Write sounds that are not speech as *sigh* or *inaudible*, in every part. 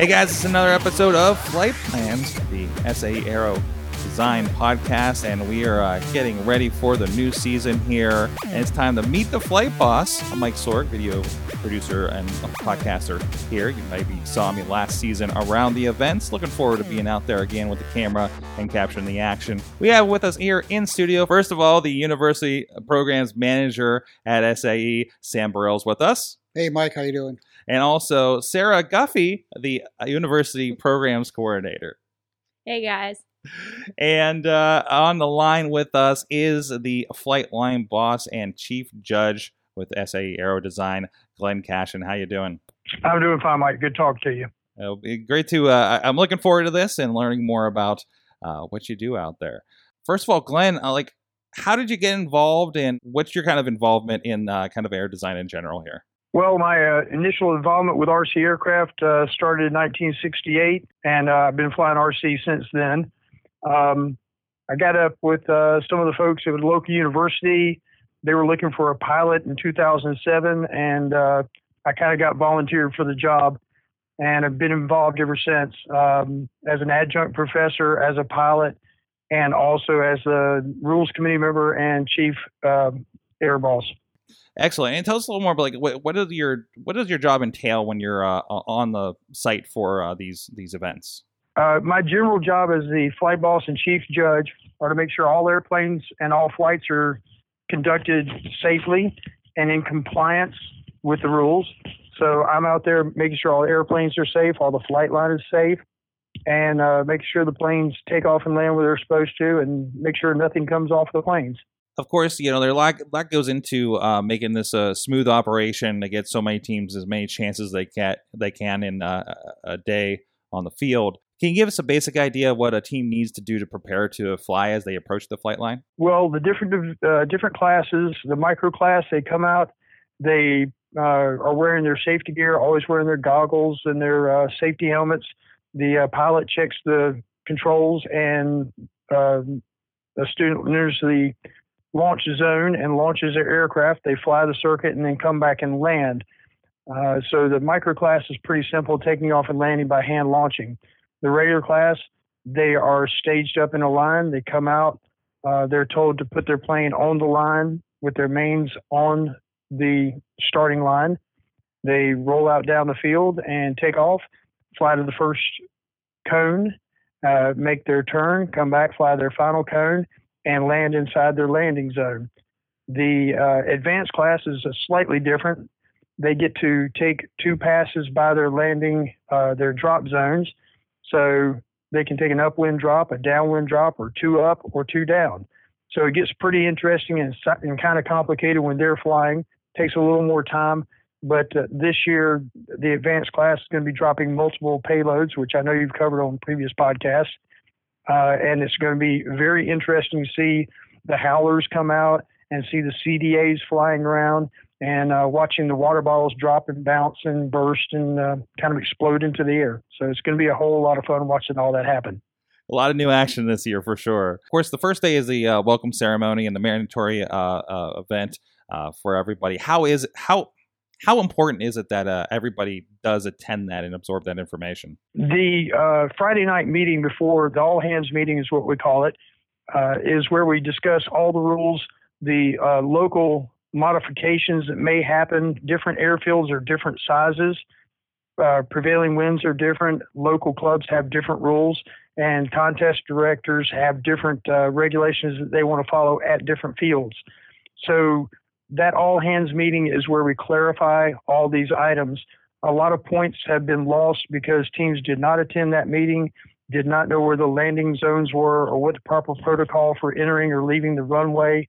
Hey guys, it's another episode of Flight Plans, the SAE Aero Design podcast, and we are uh, getting ready for the new season here. And it's time to meet the flight boss. I'm Mike Sorg, video producer and podcaster here. You maybe saw me last season around the events. Looking forward to being out there again with the camera and capturing the action. We have with us here in studio, first of all, the University Programs Manager at SAE, Sam Burrell's with us. Hey, Mike, how you doing? And also Sarah Guffey, the University Programs Coordinator. Hey, guys. And uh, on the line with us is the flight line boss and chief judge with SAE Aero Design, Glenn Cashin. How you doing? I'm doing fine, Mike. Good talk to you. It'll be great to. Uh, I'm looking forward to this and learning more about uh, what you do out there. First of all, Glenn, uh, like, how did you get involved, and what's your kind of involvement in uh, kind of Aero Design in general here? Well, my uh, initial involvement with RC aircraft uh, started in 1968, and uh, I've been flying RC since then. Um, I got up with uh, some of the folks at the local university. They were looking for a pilot in 2007, and uh, I kind of got volunteered for the job, and I've been involved ever since um, as an adjunct professor, as a pilot, and also as a rules committee member and chief uh, air boss. Excellent. And tell us a little more about like what, what does your what does your job entail when you're uh, on the site for uh, these these events? Uh, my general job as the flight boss and chief judge are to make sure all airplanes and all flights are conducted safely and in compliance with the rules. So I'm out there making sure all airplanes are safe, all the flight line is safe, and uh, making sure the planes take off and land where they're supposed to, and make sure nothing comes off the planes of course, you know, there a lot, goes into uh, making this a smooth operation to get so many teams as many chances they can they can in uh, a day on the field. Can you give us a basic idea of what a team needs to do to prepare to fly as they approach the flight line? Well, the different uh, different classes, the micro class, they come out, they uh, are wearing their safety gear, always wearing their goggles and their uh, safety helmets. The uh, pilot checks the controls, and um, the student enters the launch zone and launches their aircraft. They fly the circuit and then come back and land. Uh, so the micro class is pretty simple, taking off and landing by hand launching. The regular class, they are staged up in a line. They come out. Uh, they're told to put their plane on the line with their mains on the starting line. They roll out down the field and take off, fly to the first cone, uh, make their turn, come back, fly their final cone, and land inside their landing zone. The uh, advanced class is slightly different. They get to take two passes by their landing, uh, their drop zones. So they can take an upwind drop, a downwind drop, or two up or two down. So it gets pretty interesting and, and kind of complicated when they're flying. Takes a little more time. But uh, this year, the advanced class is going to be dropping multiple payloads, which I know you've covered on previous podcasts. Uh, and it's going to be very interesting to see the howlers come out and see the CDAs flying around and uh, watching the water bottles drop and bounce and burst and uh, kind of explode into the air. So it's going to be a whole lot of fun watching all that happen. A lot of new action this year for sure. Of course, the first day is the uh, welcome ceremony and the mandatory uh, uh, event for everybody. How is how how important is it that uh, everybody does attend that and absorb that information? The uh, Friday night meeting before the all hands meeting is what we call it. Uh, is where we discuss all the rules, the uh, local modifications that may happen. Different airfields are different sizes. Uh, prevailing winds are different. Local clubs have different rules, and contest directors have different uh, regulations that they want to follow at different fields. So that all hands meeting is where we clarify all these items. A lot of points have been lost because teams did not attend that meeting, did not know where the landing zones were or what the proper protocol for entering or leaving the runway.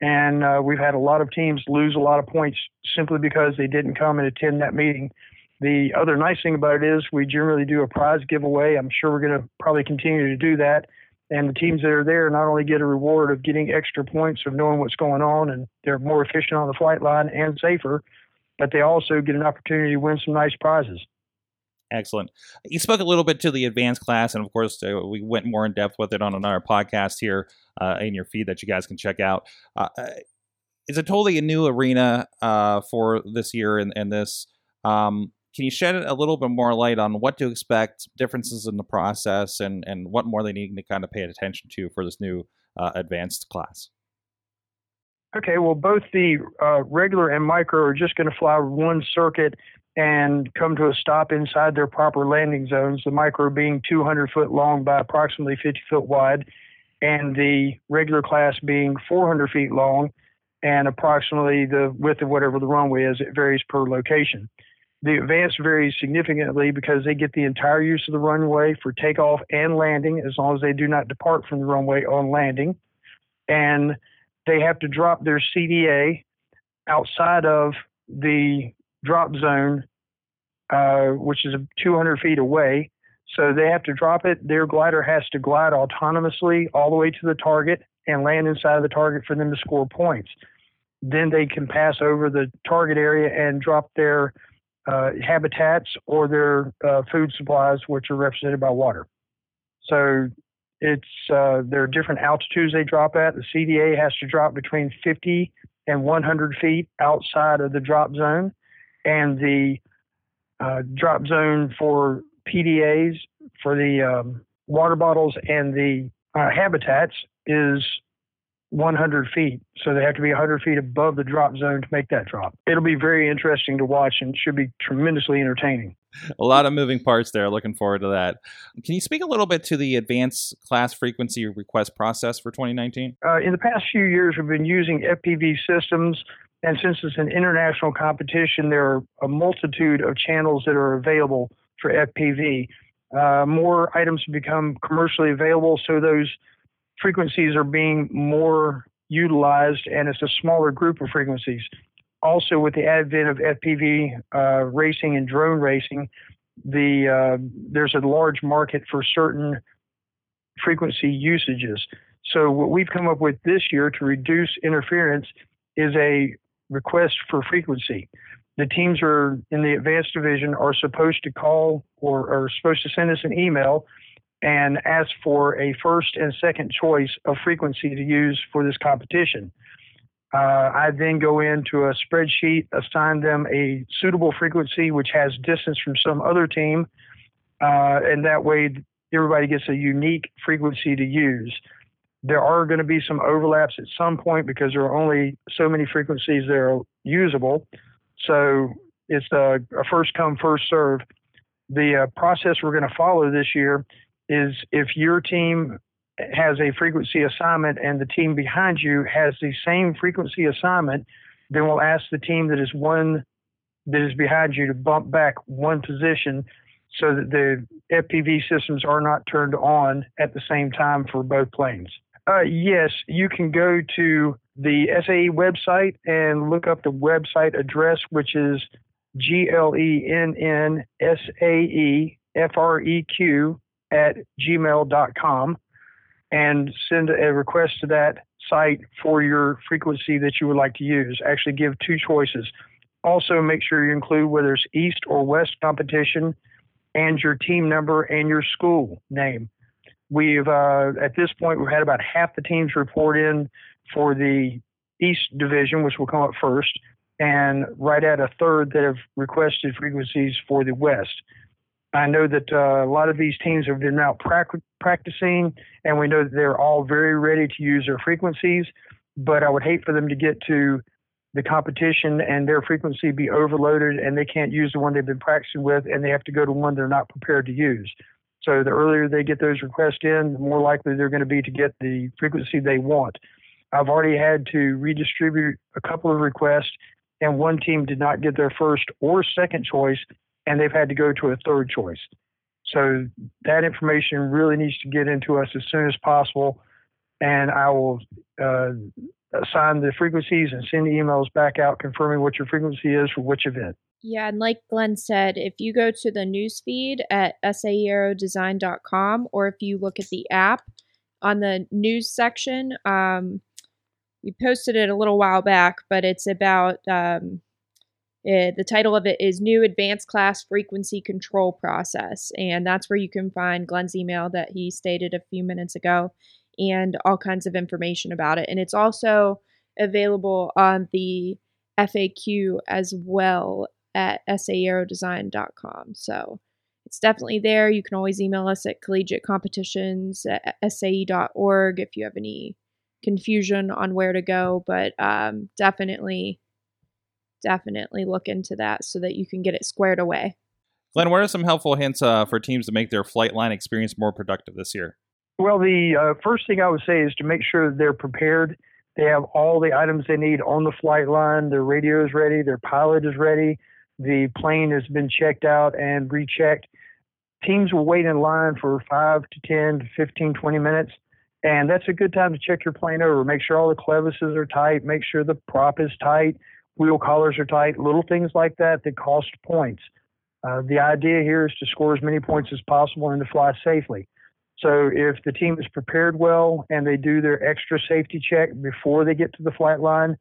And uh, we've had a lot of teams lose a lot of points simply because they didn't come and attend that meeting. The other nice thing about it is we generally do a prize giveaway. I'm sure we're going to probably continue to do that and the teams that are there not only get a reward of getting extra points of knowing what's going on and they're more efficient on the flight line and safer, but they also get an opportunity to win some nice prizes. Excellent. You spoke a little bit to the advanced class, and of course, uh, we went more in depth with it on another podcast here uh, in your feed that you guys can check out. Uh, uh it's a totally a new arena uh, for this year and, and this. Um, can you shed a little bit more light on what to expect, differences in the process, and and what more they need to kind of pay attention to for this new uh, advanced class? Okay, well, both the uh, regular and micro are just going to fly one circuit and come to a stop inside their proper landing zones. The micro being 200 foot long by approximately 50 foot wide, and the regular class being 400 feet long and approximately the width of whatever the runway is. It varies per location. The advance varies significantly because they get the entire use of the runway for takeoff and landing as long as they do not depart from the runway on landing. And they have to drop their CDA outside of the drop zone, uh, which is 200 feet away. So they have to drop it. Their glider has to glide autonomously all the way to the target and land inside of the target for them to score points. Then they can pass over the target area and drop their uh, habitats or their uh, food supplies, which are represented by water. So it's uh, there are different altitudes they drop at. The CDA has to drop between 50 and 100 feet outside of the drop zone, and the uh, drop zone for PDAs for the um, water bottles and the uh, habitats is 100 feet. So they have to be 100 feet above the drop zone to make that drop. It'll be very interesting to watch and should be tremendously entertaining. A lot of moving parts there. Looking forward to that. Can you speak a little bit to the advanced class frequency request process for 2019? Uh, in the past few years, we've been using FPV systems. And since it's an international competition, there are a multitude of channels that are available for FPV. Uh, more items have become commercially available, so those frequencies are being more utilized, and it's a smaller group of frequencies. Also, with the advent of FPV uh, racing and drone racing, the uh, there's a large market for certain frequency usages. So, what we've come up with this year to reduce interference is a request for frequency. The teams are in the advanced division are supposed to call or are supposed to send us an email and ask for a first and second choice of frequency to use for this competition. Uh, I then go into a spreadsheet, assign them a suitable frequency which has distance from some other team, uh, and that way everybody gets a unique frequency to use. There are going to be some overlaps at some point because there are only so many frequencies that are usable. So it's a, a first come, first serve. The uh, process we're going to follow this year is if your team has a frequency assignment and the team behind you has the same frequency assignment, then we'll ask the team that is one that is behind you to bump back one position so that the FPV systems are not turned on at the same time for both planes. Uh, yes, you can go to the SAE website and look up the website address, which is G L E N N S A E F R E Q at gmail.com and send a request to that site for your frequency that you would like to use. Actually, give two choices. Also, make sure you include whether it's east or west competition and your team number and your school name. We've, uh, at this point, we've had about half the teams report in for the East Division, which will come up first, and right at a third that have requested frequencies for the West. I know that uh, a lot of these teams have been out pra- practicing, and we know that they're all very ready to use their frequencies. But I would hate for them to get to the competition and their frequency be overloaded, and they can't use the one they've been practicing with, and they have to go to one they're not prepared to use. So the earlier they get those requests in, the more likely they're going to be to get the frequency they want. I've already had to redistribute a couple of requests, and one team did not get their first or second choice and they've had to go to a third choice. So that information really needs to get into us as soon as possible, and I will uh, assign the frequencies and send emails back out confirming what your frequency is for which event. Yeah, and like Glenn said, if you go to the newsfeed at saeaerodesign.com or if you look at the app on the news section, um, we posted it a little while back, but it's about um, uh, the title of it is New Advanced Class Frequency Control Process. And that's where you can find Glenn's email that he stated a few minutes ago and all kinds of information about it. And it's also available on the FAQ as well at saeaerodesign.com. So it's definitely there. You can always email us at collegiatecompetitions at sae.org if you have any confusion on where to go, but um, definitely, definitely look into that so that you can get it squared away. Glenn, what are some helpful hints uh, for teams to make their flight line experience more productive this year? Well, the uh, first thing I would say is to make sure they're prepared. They have all the items they need on the flight line. Their radio is ready. Their pilot is ready. The plane has been checked out and rechecked. Teams will wait in line for 5 to 10 to 15, 20 minutes. And that's a good time to check your plane over. Make sure all the clevises are tight. Make sure the prop is tight. Wheel collars are tight. Little things like that that cost points. Uh, the idea here is to score as many points as possible and to fly safely. So if the team is prepared well and they do their extra safety check before they get to the flight line,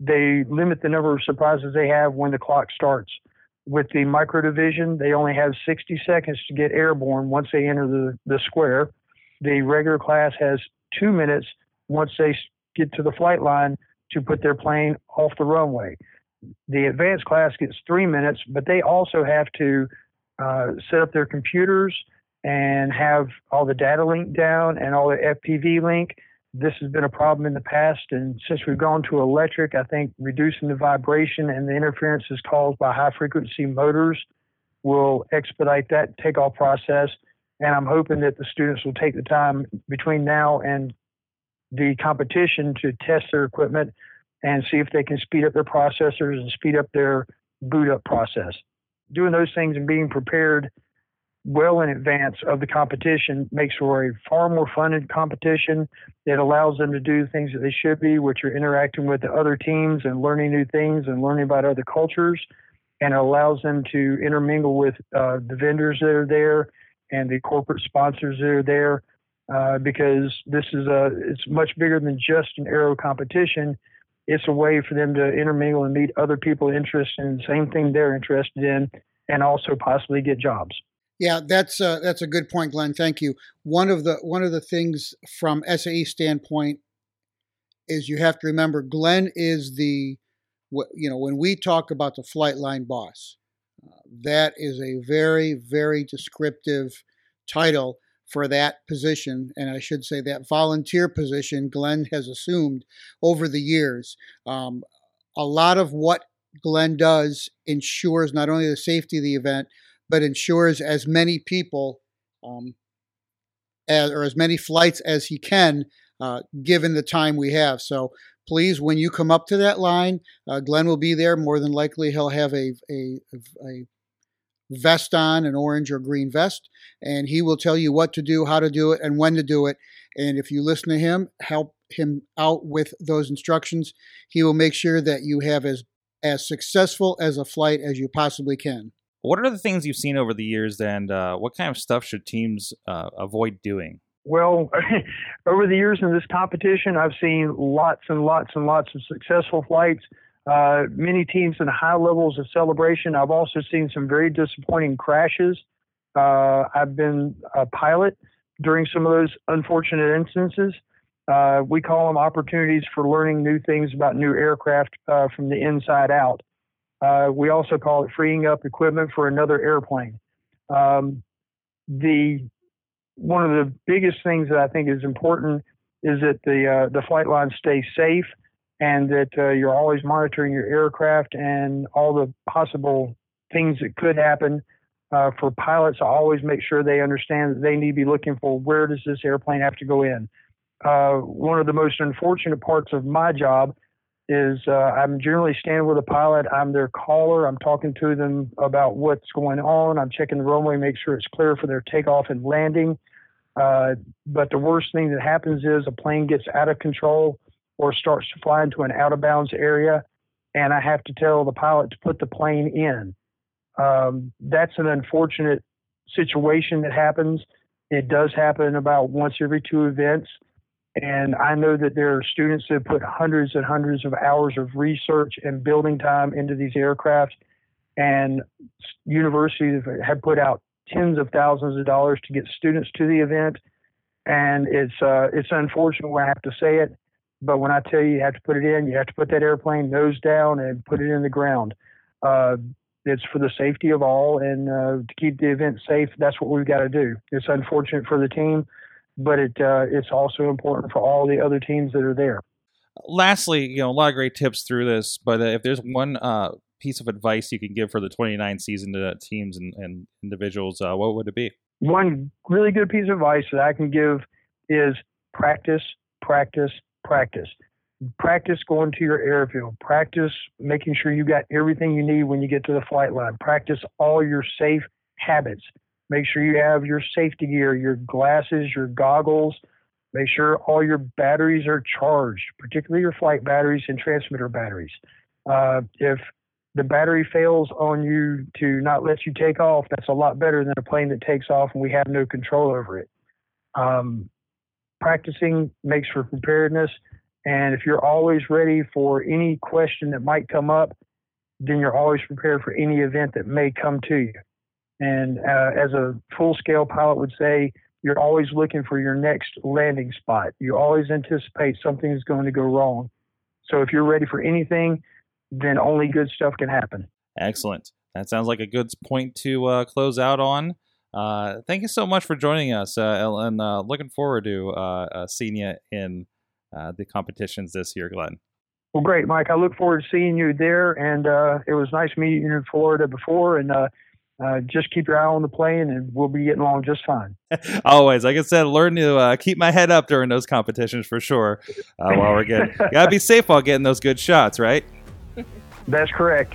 they limit the number of surprises they have when the clock starts. With the micro division, they only have 60 seconds to get airborne once they enter the, the square. The regular class has two minutes once they get to the flight line to put their plane off the runway. The advanced class gets three minutes, but they also have to uh, set up their computers and have all the data linked down and all the FPV link. This has been a problem in the past, and since we've gone to electric, I think reducing the vibration and the interferences caused by high frequency motors will expedite that takeoff process. And I'm hoping that the students will take the time between now and the competition to test their equipment and see if they can speed up their processors and speed up their boot up process. Doing those things and being prepared well in advance of the competition makes for a far more fun competition. It allows them to do things that they should be, which are interacting with the other teams and learning new things and learning about other cultures. And it allows them to intermingle with uh, the vendors that are there and the corporate sponsors that are there. Uh, because this is a, it's much bigger than just an aero competition. It's a way for them to intermingle and meet other people interested in the same thing they're interested in, and also possibly get jobs. Yeah, that's uh, that's a good point, Glenn. Thank you. One of the one of the things from SAE standpoint is you have to remember Glenn is the you know when we talk about the flight line boss, uh, that is a very very descriptive title for that position, and I should say that volunteer position Glenn has assumed over the years. Um, a lot of what Glenn does ensures not only the safety of the event but ensures as many people um, as, or as many flights as he can, uh, given the time we have. So please, when you come up to that line, uh, Glenn will be there. More than likely, he'll have a, a, a vest on, an orange or green vest, and he will tell you what to do, how to do it, and when to do it. And if you listen to him, help him out with those instructions, he will make sure that you have as as successful as a flight as you possibly can. What are the things you've seen over the years, and uh, what kind of stuff should teams uh, avoid doing? Well, *laughs* over the years in this competition, I've seen lots and lots and lots of successful flights. Uh, many teams in high levels of celebration. I've also seen some very disappointing crashes. Uh, I've been a pilot during some of those unfortunate instances. Uh, we call them opportunities for learning new things about new aircraft uh, from the inside out. Uh, we also call it freeing up equipment for another airplane. Um, the one of the biggest things that I think is important is that the uh, the flight line stays safe and that uh, you're always monitoring your aircraft and all the possible things that could happen. Uh, for pilots, I always make sure they understand that they need to be looking for where does this airplane have to go in. Uh, one of the most unfortunate parts of my job is uh, I'm generally standing with a pilot. I'm their caller. I'm talking to them about what's going on. I'm checking the runway, make sure it's clear for their takeoff and landing. Uh, but the worst thing that happens is a plane gets out of control or starts to fly into an out of bounds area, and I have to tell the pilot to put the plane in. Um, that's an unfortunate situation that happens. It does happen about once every two events. And I know that there are students that put hundreds and hundreds of hours of research and building time into these aircraft. And universities have put out tens of thousands of dollars to get students to the event. And it's uh, it's unfortunate when I have to say it, but when I tell you you have to put it in, you have to put that airplane nose down and put it in the ground. Uh, it's for the safety of all and uh, to keep the event safe. That's what we've got to do. It's unfortunate for the team, but it uh, it's also important for all the other teams that are there. Lastly, you know, a lot of great tips through this, but uh, if there's one uh, piece of advice you can give for the 29 season to teams and, and individuals, uh, what would it be? One really good piece of advice that I can give is practice, practice, practice. Practice going to your airfield. Practice making sure you got everything you need when you get to the flight line. Practice all your safe habits. Make sure you have your safety gear, your glasses, your goggles. Make sure all your batteries are charged, particularly your flight batteries and transmitter batteries. Uh, if the battery fails on you to not let you take off, that's a lot better than a plane that takes off and we have no control over it. Um, practicing makes for preparedness. And if you're always ready for any question that might come up, then you're always prepared for any event that may come to you. And uh, as a full scale pilot would say, you're always looking for your next landing spot. You always anticipate something is going to go wrong. So if you're ready for anything, then only good stuff can happen. Excellent. That sounds like a good point to uh, close out on. Uh, thank you so much for joining us, uh, and uh, looking forward to uh, uh, seeing you in the competitions this year, Glenn. Well, great, Mike. I look forward to seeing you there, and it was nice meeting you in Florida before, and just keep your eye on the plane, and we'll be getting along just fine. *laughs* Always, like I said, learn to keep my head up during those competitions for sure. while we're getting, *laughs* gotta be safe while getting those good shots, right? That's correct.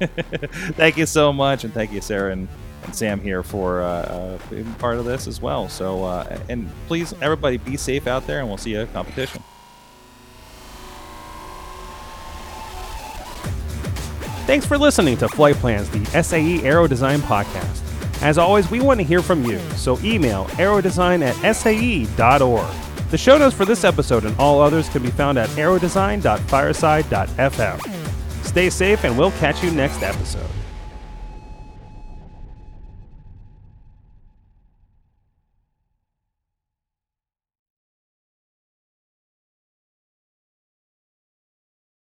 *laughs* thank you so much, and thank you, Sarah and, and Sam here for uh, uh, being part of this as well. So, uh, and please, everybody, be safe out there, and we'll see you at competition. Thanks for listening to Flight Plans, the SAE Aero Design podcast. As always, we want to hear from you, so email aerodesign at sae.org. The show notes for this episode and all others can be found at aerodesign.fireside.fm. Stay safe, and we'll catch you next episode.